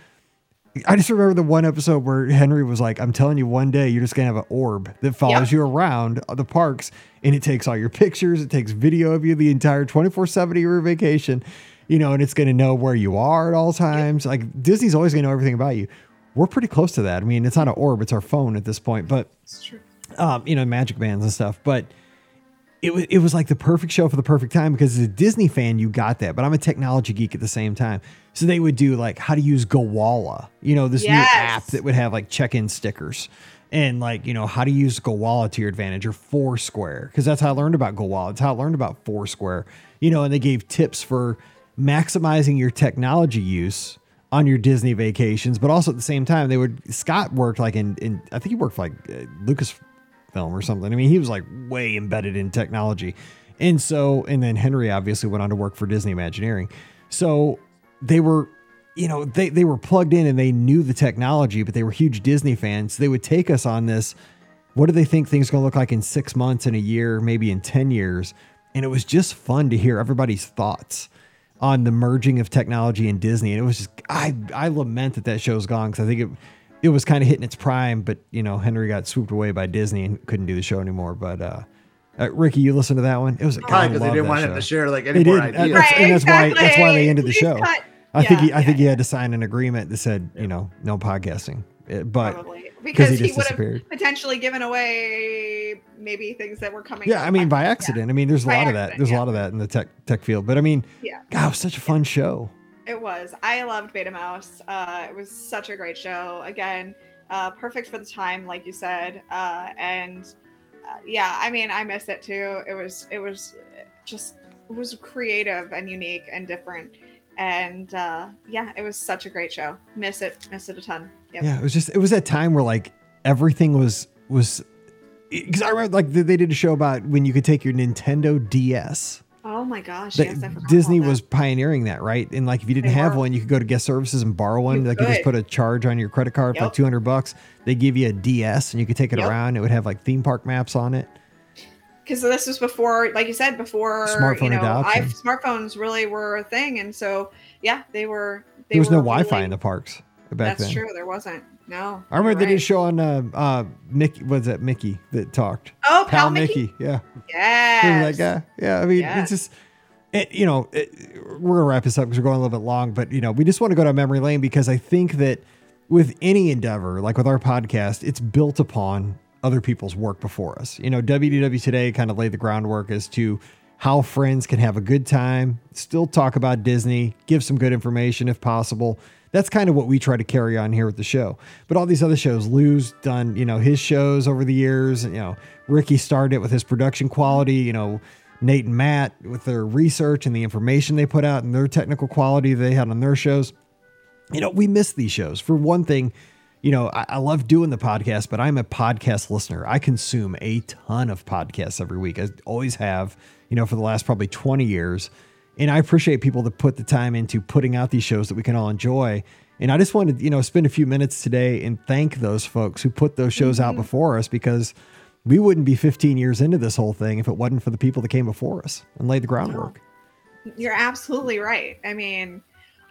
I just remember the one episode where Henry was like, I'm telling you, one day you're just going to have an orb that follows you around the parks and it takes all your pictures, it takes video of you the entire 24 7 of your vacation, you know, and it's going to know where you are at all times. Like Disney's always going to know everything about you. We're pretty close to that. I mean, it's not an orb, it's our phone at this point, but It's true. um, you know, magic bands and stuff. But it was it was like the perfect show for the perfect time because as a Disney fan, you got that. But I'm a technology geek at the same time. So they would do like how to use Gowalla, you know, this Yes. new app that would have like check-in stickers. And like, you know, how to use Gowalla to your advantage or Foursquare. Because that's how I learned about Gowalla. It's how I learned about Foursquare. You know, and they gave tips for maximizing your technology use on your Disney vacations, but also at the same time, they would Scott worked like in, in I think he worked for like uh, Lucas or something. I mean, he was like way embedded in technology. And so, and then Henry obviously went on to work for Disney Imagineering. So they were, you know, they, they were plugged in and they knew the technology, but they were huge Disney fans. They would take us on this. What do they think things going to look like in six months, in a year, maybe in 10 years? And it was just fun to hear everybody's thoughts on the merging of technology and Disney. And it was just, I, I lament that that show's gone because I think it, it was kind of hitting its prime, but you know, Henry got swooped away by Disney and couldn't do the show anymore. But, uh, uh Rikki, you listened to that one? It was a Probably God, because they didn't want show. him to share like They any more did. ideas. That's, and that's why that's why they ended the Please show. cut. I think he, Yeah, I think he had to sign an agreement that said, you know, no podcasting. Uh, But Probably because because he he, would have disappeared. potentially given away maybe things that were coming. Yeah, I mean by yeah. accident. I mean there's a By lot of that. accident, There's a lot of that in the tech tech field. But I mean, Yeah. God, it was such a fun show. It was. I loved Beta Mouse. Uh, it was such a great show. Again, uh, perfect for the time, like you said. Uh, and uh, yeah, I mean, I miss it too. It was. It was just. It was creative and unique and different. and uh, yeah, it was such a great show. Miss it, miss it a ton. Yep. Yeah, it was just it was that time where like everything was was because I remember like they they did a show about when you could take your Nintendo DS. Oh my gosh, That yes, Disney was pioneering that, right? And like if you didn't They have were. one, you could go to guest services and borrow one. You like you just put a charge on your credit card for like two hundred bucks. They give you a DS and you could take it Yep. around. It would have like theme park maps on it. because this was before, like you said, before Smartphone you know, I, adoption. smartphones really were a thing, and so yeah, they were. They there was no Wi-Fi really- in the parks back That's then. true. There wasn't. No. I remember you're they did a show on uh, uh, Mickey. Was that Mickey that talked? Oh, Pal Mickey. Yeah. Yes. Remember that guy? Yeah. I mean, Yes. it's just, it, you know, it, we're gonna wrap this up because we're going a little bit long, but you know, we just want to go down memory lane because I think that with any endeavor, like with our podcast, it's built upon other people's work before us. You know, WDW today kind of laid the groundwork as to how friends can have a good time, still talk about Disney, give some good information if possible. That's kind of what we try to carry on here with the show. But all these other shows, Lou's done, you know, his shows over the years. You know, Ricky started it with his production quality. You know, Nate and Matt with their research and the information they put out and their technical quality they had on their shows. You know, we miss these shows. For one thing, you know, I, I love doing the podcast, but I'm a podcast listener. I consume a ton of podcasts every week. I always have, you know, for the last probably 20 years. And I appreciate people that put the time into putting out these shows that we can all enjoy. And I just wanted, you know, spend a few minutes today and thank those folks who put those shows out before us because we wouldn't be 15 years into this whole thing if it wasn't for the people that came before us and laid the groundwork. You're absolutely right. I mean,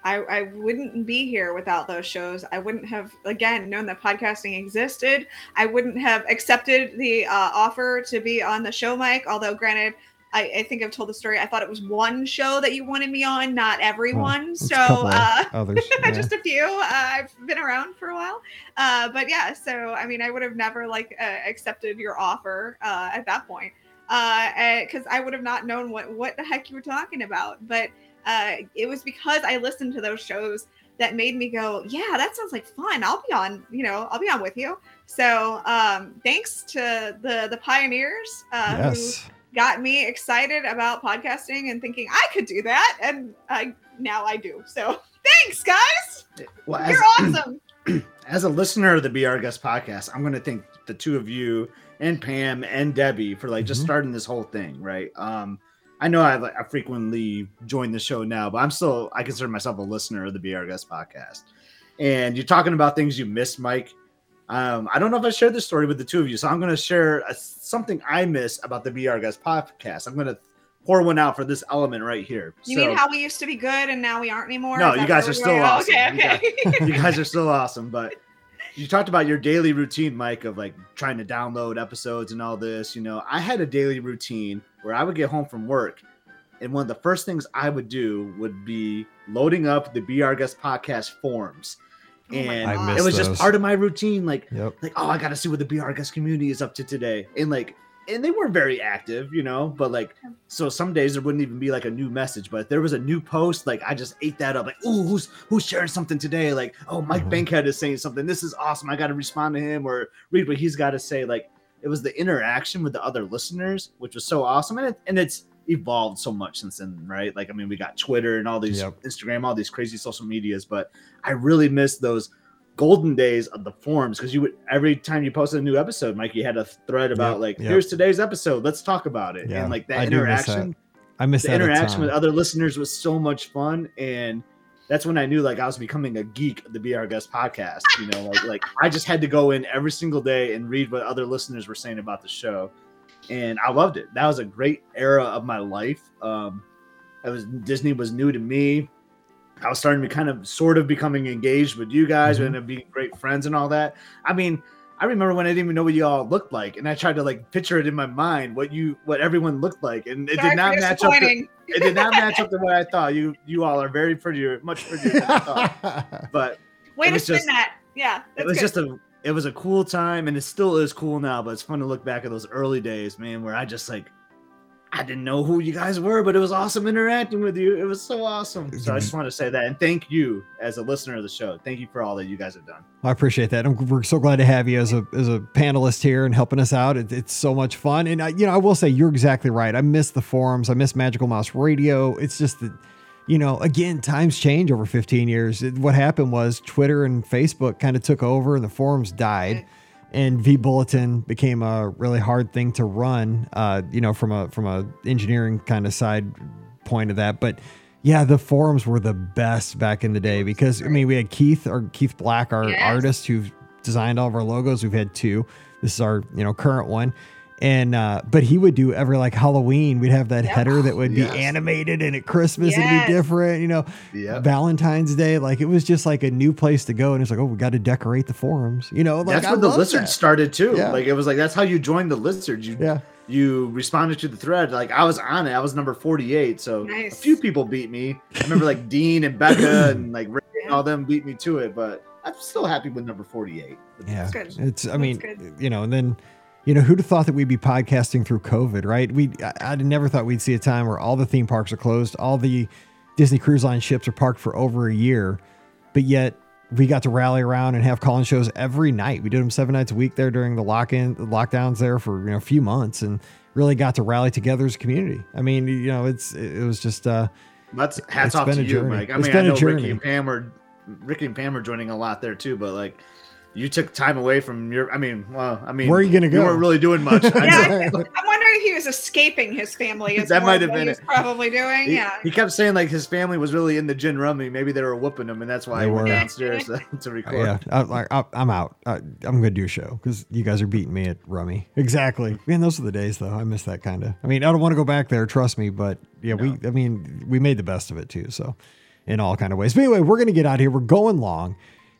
I, I wouldn't be here without those shows. I wouldn't have, again, known that podcasting existed. I wouldn't have accepted the uh, offer to be on the show, Mike. Although, granted, I, I think I've told the story. I thought it was one show that you wanted me on, not everyone. So, uh, others. yeah. just a few. Uh, I've been around for a while, uh, but yeah. So I mean, I would have never like uh, accepted your offer uh, at that point because I would have not known what what the heck you were talking about. But uh, it was because I listened to those shows that made me go, yeah, that sounds like fun. I'll be on. You know, I'll be on with you. So um, thanks to the the pioneers uh, who yes. Got me excited about podcasting and thinking I could do that, and I now I do. So thanks, guys. Well, as, You're awesome. as a listener of the Be Our Guest podcast, I'm going to thank the two of you and Pam and Debbie for like just Mhm. starting this whole thing, right? Um, I know I, I frequently join the show now, but I'm still I consider myself a listener of the Be Our Guest podcast. And you're talking about things you missed, Mike. Um, I don't know if I shared this story with the two of you, so I'm going to share a, something I miss about the Our Guest podcast. I'm going to pour one out for this element right here. You So- mean how we used to be good and now we aren't anymore? No, you guys are still awesome. Okay, You okay. you guys are still awesome, but you talked about your daily routine, Mike, of like trying to download episodes and all this. You know, I had a daily routine where I would get home from work, and one of the first things I would do would be loading up the Be Our Guest podcast forums. Oh my And I God. miss it was those. just part of my routine. Like, Yep. like, oh, I got to see what the Be Guest community is up to today. And like, and they weren't very active, you know, but like, so some days there wouldn't even be like a new message, but if there was a new post, like I just ate that up. Like, oh, who's who's sharing something today? Like, oh, Mike Mhm. Bankhead is saying something. This is awesome. I got to respond to him or read what he's got to say. Like, it was the interaction with the other listeners, which was so awesome, and it, and it's evolved so much since then, right? Like, I mean, we got Twitter and all these Yep. Instagram, all these crazy social medias, but I really miss those golden days of the forums because you would every time you posted a new episode, Mike, you had a thread about Yep, like, yep. here's today's episode, let's talk about it, Yeah, and like I that miss that. interaction I miss the that interaction with other listeners was so much fun and that's when I knew like I was becoming a geek of the Be Our Guest podcast. You know, like like I just had to go in every single day and read what other listeners were saying about the show. And I loved it. That was a great era of my life. Um I was Disney was new to me. I was starting to be kind of sort of becoming engaged with you guys Mhm. and being great friends and all that. I mean, I remember when I didn't even know what you all looked like, and I tried to like picture it in my mind what you what everyone looked like, and it Sorry did not match up. To, it did not match up to what I thought. You you all are very prettier, much prettier than I thought. But Way it to was spin just- that. Yeah, it was good. just a it was a cool time, and it still is cool now. But it's fun to look back at those early days, man, where I just like I didn't know who you guys were, but it was awesome interacting with you. It was so awesome. So I just want to say that, and thank you as a listener of the show. Thank you for all that you guys have done. I appreciate that. I'm, we're so glad to have you as a as a panelist here and helping us out. It, it's so much fun. And I, you know, I will say you're exactly right. I miss the forums. I miss Magical Mouse Radio. It's just that you know, again, times change over 15 years. What happened was Twitter and Facebook kind of took over and the forums died. And vBulletin became a really hard thing to run, uh, you know, from a from a engineering kind of side point of that. But yeah, the forums were the best back in the day because I mean we had Keith or Keith Black, our Yes. artist who designed all of our logos. We've had two. This is our you know current one. And uh, but he would do every like Halloween, we'd have that Yep. header that would Yes. be animated and at Christmas it'd be different, you know. Yep. Valentine's Day, like it was just like a new place to go. And it's like, oh, we got to decorate the forums, you know. Like that's I where the love lizard that. started too. Yeah. Like it was like that's how you joined the lizard. You Yeah. you responded to the thread. Like I was on it. I was number 48. So a few people beat me. I remember like Dean and Becca and like Rick and all them beat me to it, but I'm still happy with number 48. Yeah, That's good. it's. I mean, good. you know, and then, you know, who'd have thought that we'd be podcasting through COVID, right? We, I, I'd never thought we'd see a time where all the theme parks are closed, all the Disney Cruise Line ships are parked for over a year, but yet we got to rally around and have call-in shows every night. We did them seven nights a week there during the lock-in the lockdowns there for you know a few months, and really got to rally together as a community. I mean, you know, it's it was just. uh That's hats off to you. Mike. I It's mean, been I know. Rikki and Pam are Rikki and Pam were joining a lot there too, but like you took time away from your. I mean, well, I mean, Where are you gonna go? You weren't really doing much. I Yeah, know. I'm wondering if he was escaping his family. Is That might have been it. probably doing. He, yeah. he kept saying like his family was really in the gin rummy. Maybe they were whooping him, and that's why They he went were. downstairs to, to record. Yeah, I, like, I, I'm out. I, I'm going to do a show because you guys are beating me at Rummy. Exactly. Man, those are the days, though. I miss that kind of. I mean, I don't want to go back there. Trust me, but yeah, we. I mean, we made the best of it too. So, in all kind of ways. But anyway, we're going to get out of here. We're going long,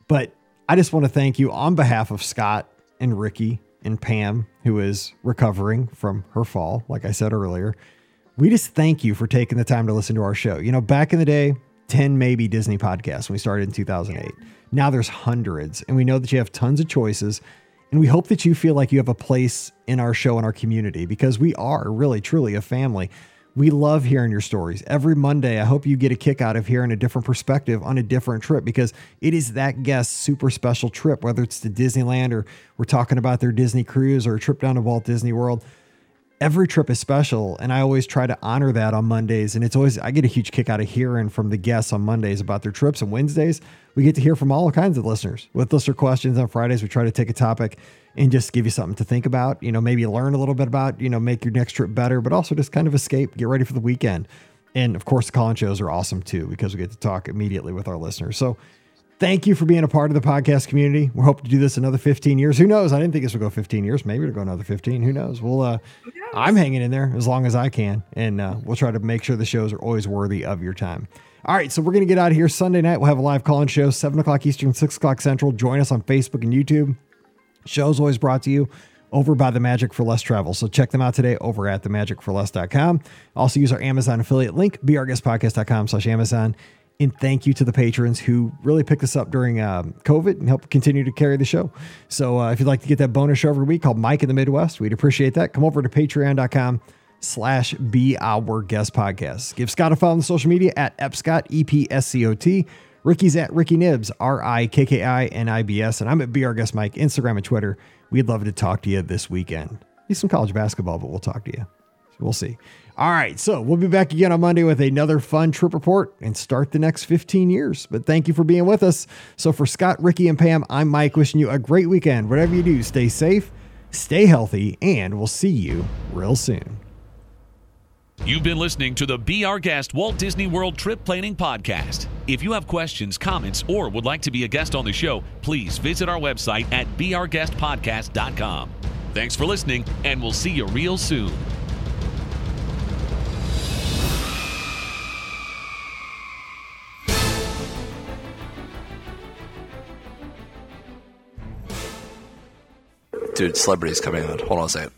but I just want to thank you on behalf of Scott and Rikki and Pam, who is recovering from her fall. Like I said earlier, we just thank you for taking the time to listen to our show. You know, back in the day, 10 maybe Disney podcasts when we started in 2008. Now there's hundreds, and we know that you have tons of choices. And we hope that you feel like you have a place in our show and our community because we are really, truly a family. We love hearing your stories. Every Monday, I hope you get a kick out of hearing a different perspective on a different trip because it is that guest's super special trip, whether it's to Disneyland or we're talking about their Disney cruise or a trip down to Walt Disney World every trip is special and i always try to honor that on mondays and it's always i get a huge kick out of hearing from the guests on mondays about their trips and wednesdays we get to hear from all kinds of listeners with listener questions on fridays we try to take a topic and just give you something to think about you know maybe learn a little bit about you know make your next trip better but also just kind of escape get ready for the weekend and of course the call-in shows are awesome too because we get to talk immediately with our listeners so Thank you for being a part of the podcast community. We're hoping to do this another 15 years. Who knows? I didn't think this would go 15 years. Maybe it'll go another 15. Who knows? We'll uh I'm hanging in there as long as I can. And uh, we'll try to make sure the shows are always worthy of your time. All right, so we're gonna get out of here. Sunday night, we'll have a live call-in show, 7 o'clock Eastern, 6 o'clock Central. Join us on Facebook and YouTube. Show's always brought to you over by the Magic for Less Travel. So check them out today over at themagicforless.com. Also use our Amazon affiliate link, beourguestpodcast.com slash Amazon. And thank you to the patrons who really picked us up during um, COVID and helped continue to carry the show. So uh, if you'd like to get that bonus show every week called Mike in the Midwest, we'd appreciate that. Come over to patreon.com slash be our guest podcast. Give Scott a follow on social media at epscott, E-P-S-C-O-T. Rikki's at Rikki Nibs, R-I-K-K-I-N-I-B-S. And I'm at Be Our Guest Mike, Instagram and Twitter. We'd love to talk to you this weekend. Need some college basketball, but we'll talk to you. We'll see. All right. So we'll be back again on Monday with another fun trip report and start the next 15 years. But thank you for being with us. So for Scott, Rikki, and Pam, I'm Mike wishing you a great weekend. Whatever you do, stay safe, stay healthy, and we'll see you real soon. You've been listening to the Be Our Guest Walt Disney World Trip Planning Podcast. If you have questions, comments, or would like to be a guest on the show, please visit our website at beourguestpodcast.com. Thanks for listening, and we'll see you real soon. Dude, celebrities coming on. Hold on a second.